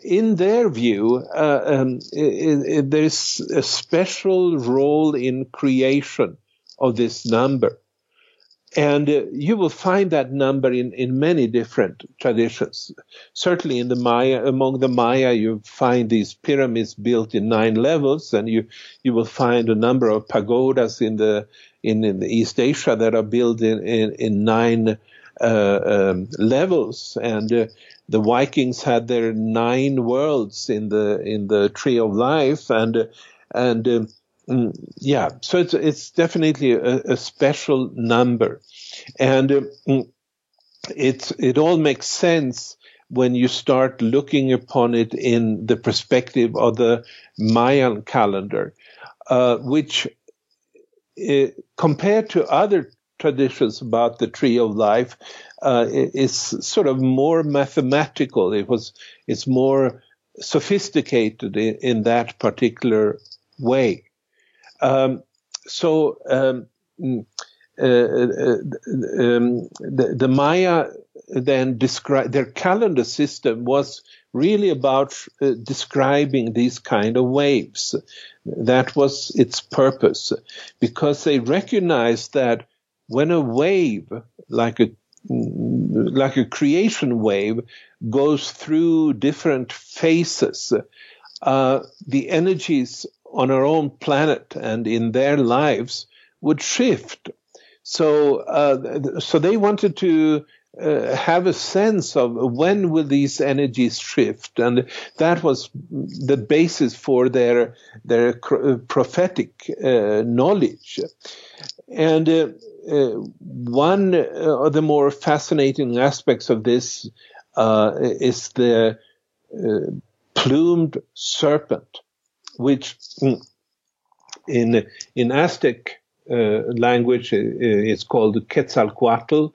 in their view, uh, um, it, there's a special role in creation of this number. And uh, you will find that number in, in many different traditions. Certainly in the Maya, among the Maya, you find these pyramids built in nine levels, and you, you will find a number of pagodas in the, in, in the East Asia that are built in, in, in nine uh, um, levels. And uh, the Vikings had their nine worlds in the, in the Tree of Life. And, and, um, yeah, so it's it's definitely a, a special number, and um, it it all makes sense when you start looking upon it in the perspective of the Mayan calendar, uh, which uh, compared to other traditions about the tree of life uh, is sort of more mathematical. It was it's more sophisticated in, in that particular way. Um, so um, mm, uh, uh, um, the, the, Maya then describe their calendar system was really about uh, describing these kind of waves. That was its purpose, because they recognized that when a wave, like a like a creation wave, goes through different phases, uh, the energies on our own planet and in their lives would shift. So, uh, so they wanted to uh, have a sense of when will these energies shift, and that was the basis for their their uh, prophetic uh, knowledge. And uh, uh, one of the more fascinating aspects of this is the plumed serpent which in in Aztec uh, language uh, is called Quetzalcoatl,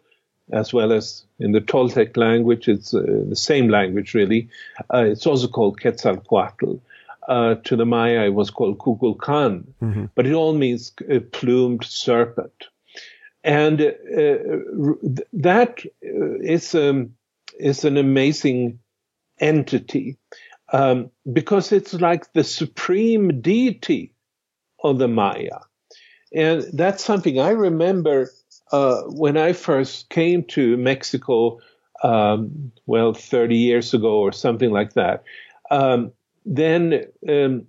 as well as in the Toltec language, it's uh, the same language really. Uh, it's also called Quetzalcoatl. Uh, to the Maya, it was called Kukulkan, mm-hmm. but it all means a plumed serpent, and uh, that is um, is an amazing entity um, because it's like the supreme deity of the Maya. And that's something I remember uh, when I first came to Mexico, um, well, 30 years ago or something like that. Um, then um,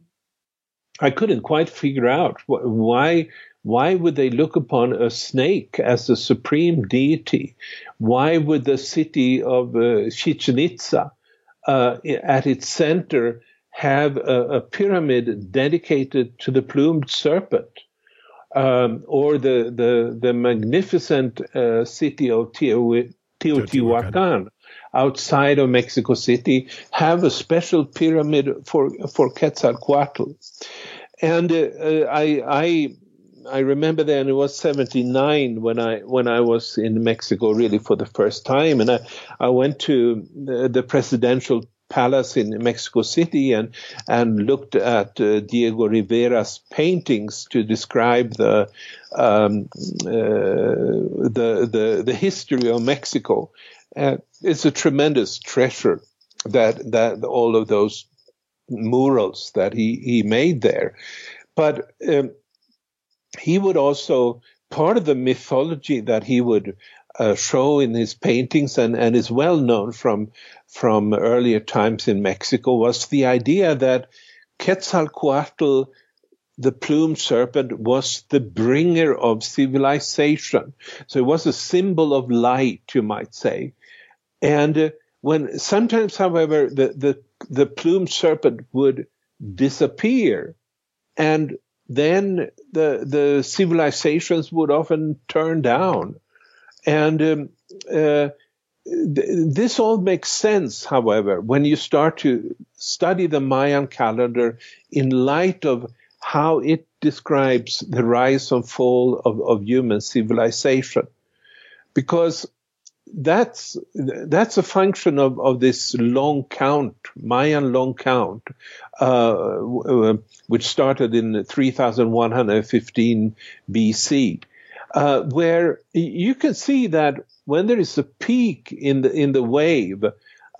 I couldn't quite figure out wh- why why would they look upon a snake as the supreme deity? Why would the city of uh, Chichen Itza uh, at its center have a, a, pyramid dedicated to the plumed serpent, um, or the the the magnificent uh, city of Teotihuacan, Teotihuacan outside of Mexico City have a special pyramid for for Quetzalcoatl. And uh, uh I, I I remember then it was 79 when I when I was in Mexico really for the first time and I I went to the, the presidential palace in Mexico City and and looked at uh, Diego Rivera's paintings to describe the um, uh, the the the history of Mexico. Uh, it's a tremendous treasure that that all of those murals that he he made there, but. Um, he would also part of the mythology that he would uh, show in his paintings and, and is well known from from earlier times in Mexico was the idea that Quetzalcoatl, the plumed serpent, was the bringer of civilization. So it was a symbol of light, you might say. And uh, when sometimes, however, the, the, the plumed serpent would disappear and then the the civilizations would often turn down, and um, uh, th- this all makes sense. However, when you start to study the Mayan calendar in light of how it describes the rise and fall of, of human civilization, because that's that's a function of, of this long count, Mayan long count, uh, which started in 3115 BC, uh, where you can see that when there is a peak in the in the wave,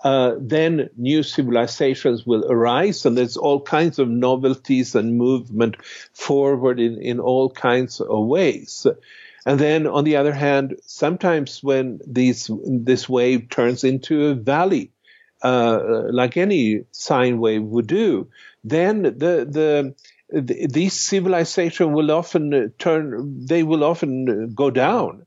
uh, then new civilizations will arise, and there's all kinds of novelties and movement forward in, in all kinds of ways. And then on the other hand, sometimes when these, this wave turns into a valley, uh, like any sine wave would do, then the, the, the these civilization will often turn, they will often go down,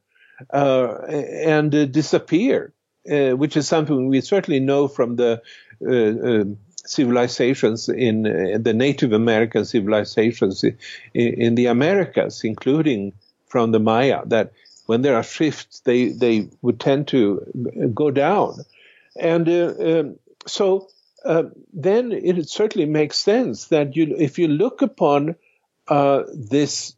uh, and uh, disappear, uh, which is something we certainly know from the, uh, um, civilizations in uh, the Native American civilizations in, in the Americas, including from the Maya that when there are shifts, they, they would tend to go down. And uh, um, so uh, then it certainly makes sense that you, if you look upon uh, this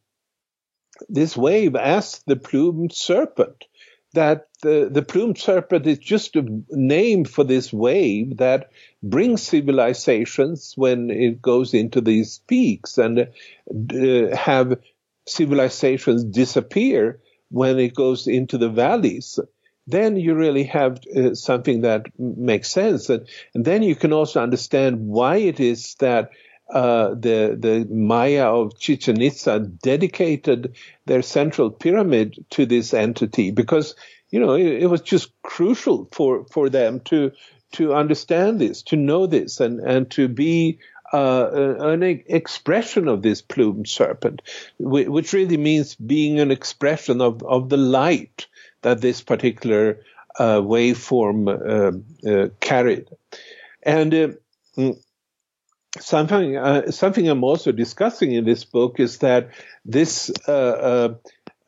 this wave as the plumed serpent, that the, the plumed serpent is just a name for this wave that brings civilizations when it goes into these peaks and uh, have civilizations disappear when it goes into the valleys, then you really have uh, something that makes sense. And, and, then you can also understand why it is that uh, the, the Maya of Chichen Itza dedicated their central pyramid to this entity because, you know, it, it was just crucial for, for them to, to understand this, to know this, and, and to be uh, an expression of this plumed serpent, which really means being an expression of, of the light that this particular uh, waveform uh, uh carried. And uh, mm, something uh, something I'm also discussing in this book is that this um,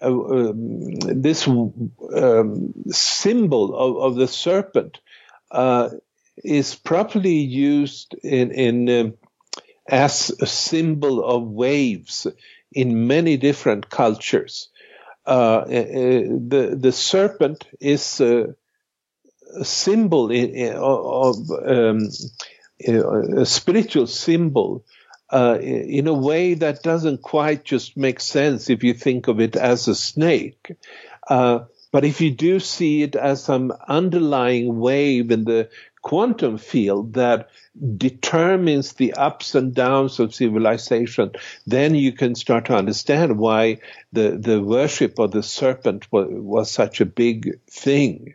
this um, symbol of, of, the serpent is properly used in in um, as a symbol of waves in many different cultures. Uh, eh, the the serpent is a, a symbol in, of um, a spiritual symbol uh, in a way that doesn't quite just make sense if you think of it as a snake. Uh, but if you do see it as some underlying wave in the quantum field that determines the ups and downs of civilization, then you can start to understand why the, the worship of the serpent was, was such a big thing.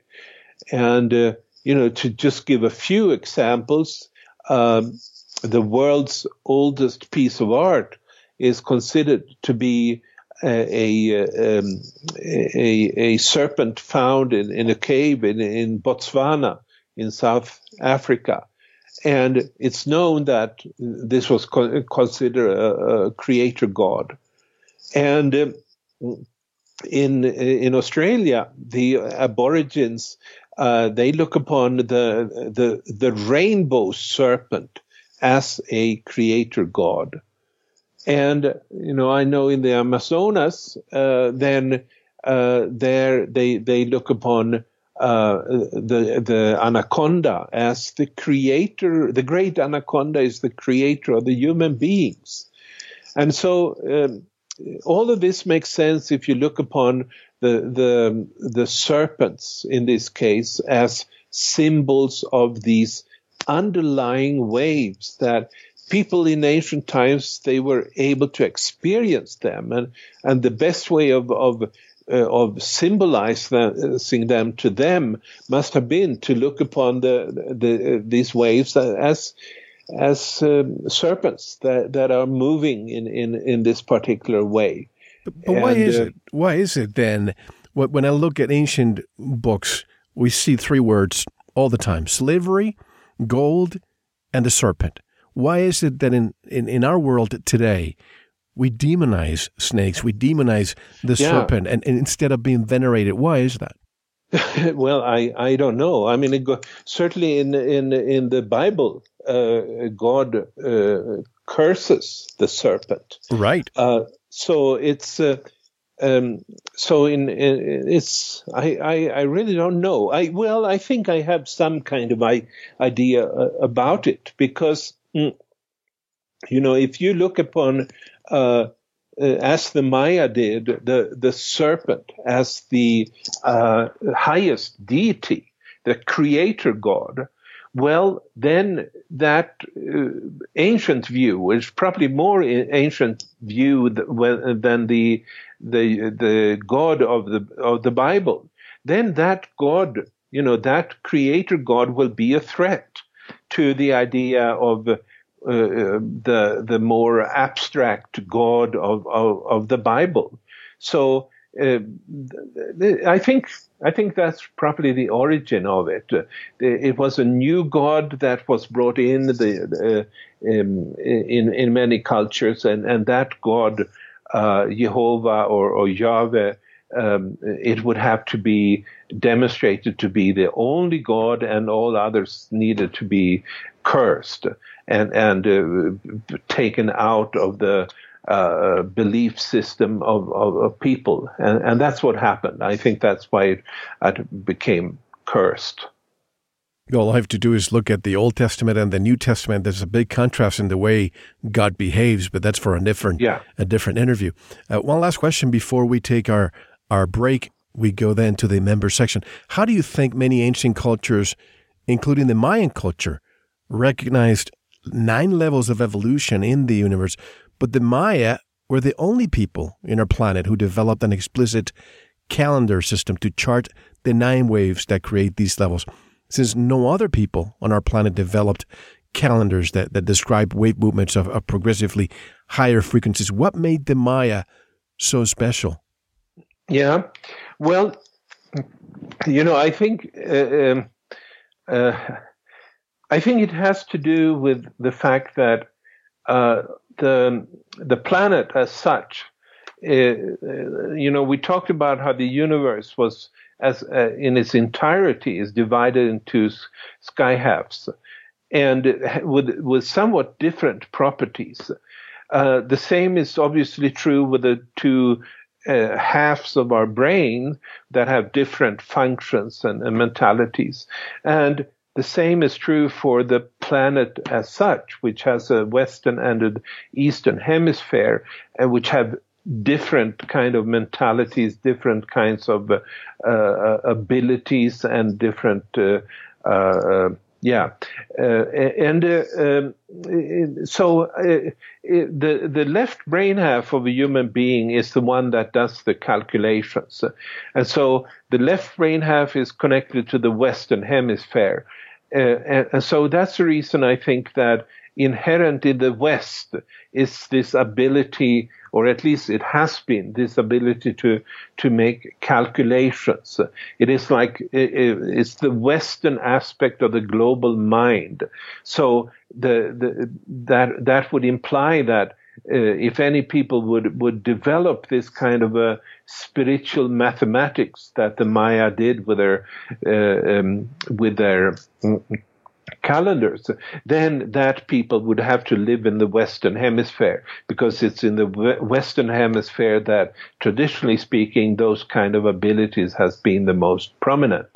And, uh, you know, to just give a few examples, um, the world's oldest piece of art is considered to be a, a, um, a, a, serpent found in, in a cave in, in Botswana in South Africa. And it's known that this was co- considered a, a, creator god. And uh, in in Australia, the Aborigines uh, they look upon the the the rainbow serpent as a creator god. And you know, I know in the Amazonas, uh, then uh, there they they look upon the the anaconda as the creator. The great anaconda is the creator of the human beings, and so um, all of this makes sense if you look upon the the the serpents in this case as symbols of these underlying waves that people in ancient times they were able to experience them and and the best way of of of symbolizing them to them must have been to look upon the, the uh, these waves as as um, serpents that, that are moving in, in, in this particular way. But, but and, why is uh, it? Why is it then? When I look at ancient books, we see three words all the time: slavery, gold, and the serpent. Why is it that in, in, in our world today we demonize snakes, we demonize the yeah. serpent, and, and, instead of being venerated, why is that? well, I, I don't know. I mean, go, certainly in in in the Bible, uh, God uh, curses the serpent. Right. Uh, so it's uh, um, so in, in, it's I, I, I really don't know. I well I think I have some kind of I, idea uh, about it because mm, you know if you look upon uh, uh, as the Maya did, the, the serpent as the uh, highest deity, the creator god, well, then that uh, ancient view is probably more ancient view than the the the God of the of the Bible. Then that God, you know, that creator God will be a threat to the idea of uh, the the more abstract God of, of, of the Bible. So uh, I think I think that's probably the origin of it. Uh, it was a new God that was brought in the, uh, um, in in many cultures, and and that God, uh, Jehovah or, or Yahweh, um, it would have to be demonstrated to be the only God, and all others needed to be cursed and and uh, taken out of the uh, belief system of, of, of, people, and, and that's what happened. I think that's why it, it became cursed. All I have to do is look at the Old Testament and the New Testament. There's a big contrast in the way God behaves, but that's for a different yeah. a different interview. Uh, one last question before we take our our break. We go then to the member section. How do you think many ancient cultures, including the Mayan culture, recognized nine levels of evolution in the universe, but the Maya were the only people in our planet who developed an explicit calendar system to chart the nine waves that create these levels. Since no other people on our planet developed calendars that, that describe wave movements of, of progressively higher frequencies, what made the Maya so special? Yeah, well, you know, I think uh, um, uh, I think it has to do with the fact that uh, the the planet as such, uh, you know, we talked about how the universe was as uh, in its entirety is divided into sky halves, and with with somewhat different properties. Uh, the same is obviously true with the two uh, halves of our brain that have different functions and, and mentalities. And the same is true for the planet as such, which has a western and an eastern hemisphere, and which have different kind of mentalities, different kinds of uh, uh, abilities, and different uh, uh yeah, uh, and uh, um, so uh, the the left brain half of a human being is the one that does the calculations, and so the left brain half is connected to the western hemisphere, uh, and, and so that's the reason I think that inherent in the West is this ability or at least it has been, this ability to to make calculations. It is like it's the Western aspect of the global mind. So the, the that that would imply that uh, if any people would would develop this kind of a spiritual mathematics that the Maya did with their uh, um, with their calendars, then that people would have to live in the Western Hemisphere because it's in the Western Hemisphere that, traditionally speaking, those kind of abilities has been the most prominent.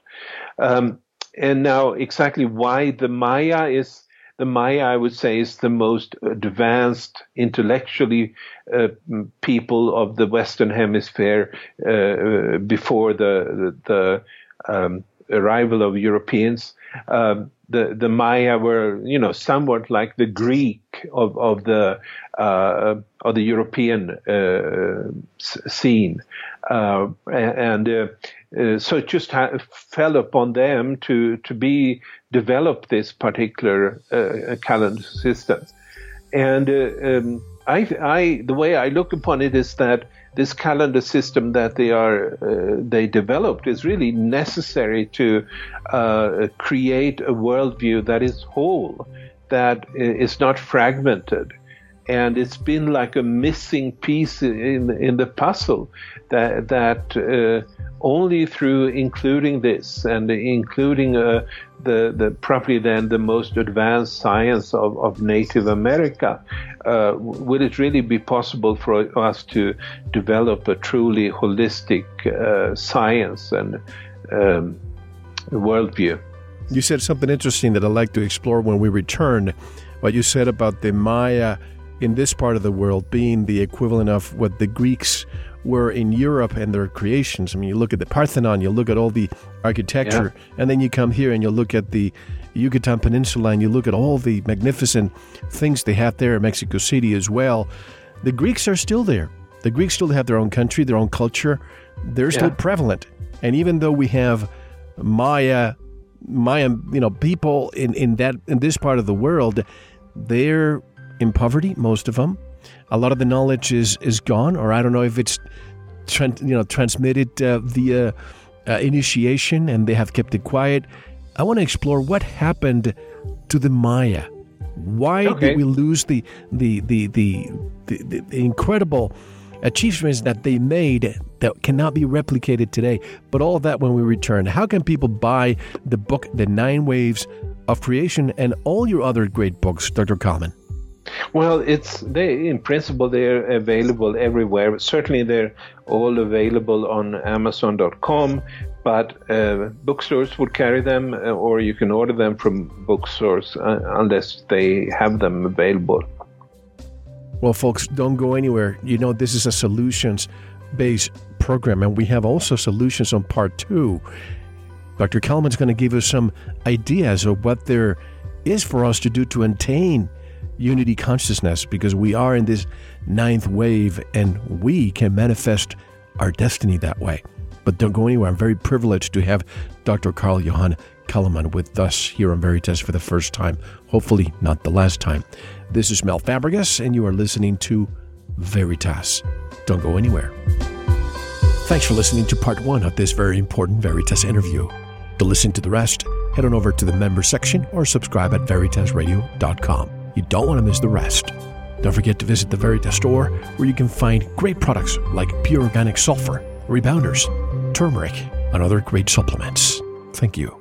Um, and now, exactly why the Maya is the Maya, I would say, is the most advanced intellectually uh, people of the Western Hemisphere uh, before the the, the um, arrival of Europeans. Um, the the Maya were, you know, somewhat like the Greek of of the uh, of the European uh, scene, uh, and uh, so it just ha- fell upon them to to be develop this particular calendar system, and um, I, I the way I look upon it is that this calendar system that they are uh, they developed is really necessary to uh, create a worldview that is whole, that is not fragmented, and it's been like a missing piece in in the puzzle that that uh, only through including this and including uh, the, the probably then the most advanced science of, of Native America, uh, will it really be possible for us to develop a truly holistic uh, science and um, worldview? You said something interesting that I'd like to explore when we return. What you said about the Maya in this part of the world being the equivalent of what the Greeks were in Europe and their creations. I mean, you look at the Parthenon, you look at all the architecture, yeah. and then you come here and you look at the Yucatan Peninsula and you look at all the magnificent things they have there in Mexico City as well. The Greeks are still there. The Greeks still have their own country, their own culture. They're still yeah. prevalent. And even though we have Maya, Maya, you know, people in, in that in this part of the world, they're in poverty, most of them a lot of the knowledge is is gone, or I don't know if it's you know transmitted uh, via uh, initiation and they have kept it quiet. I want to explore what happened to the Maya. Why okay. did we lose the the the the, the, the incredible achievements that they made that cannot be replicated today? But all of that when we return. How can people buy the book, The Nine Waves of Creation, and all your other great books, Dr. Calleman? Well, it's they in principle they're available everywhere. Certainly, they're all available on Amazon.com, but uh, bookstores would carry them, uh, or you can order them from bookstores uh, unless they have them available. Well, folks, don't go anywhere. You know, this is a solutions based program, and we have also solutions on part two. Dr. Calleman's going to give us some ideas of what there is for us to do to attain unity consciousness because we are in this ninth wave and we can manifest our destiny that way. But don't go anywhere. I'm very privileged to have Dr. Carl Johan Calleman with us here on Veritas for the first time, hopefully not the last time. This is Mel Fabregas, and you are listening to Veritas. Don't go anywhere. Thanks for listening to part one of this very important Veritas interview. To listen to the rest, head on over to the member section or subscribe at veritasradio.com. You don't want to miss the rest. Don't forget to visit the Veritas store where you can find great products like pure organic sulfur, rebounders, turmeric, and other great supplements. Thank you.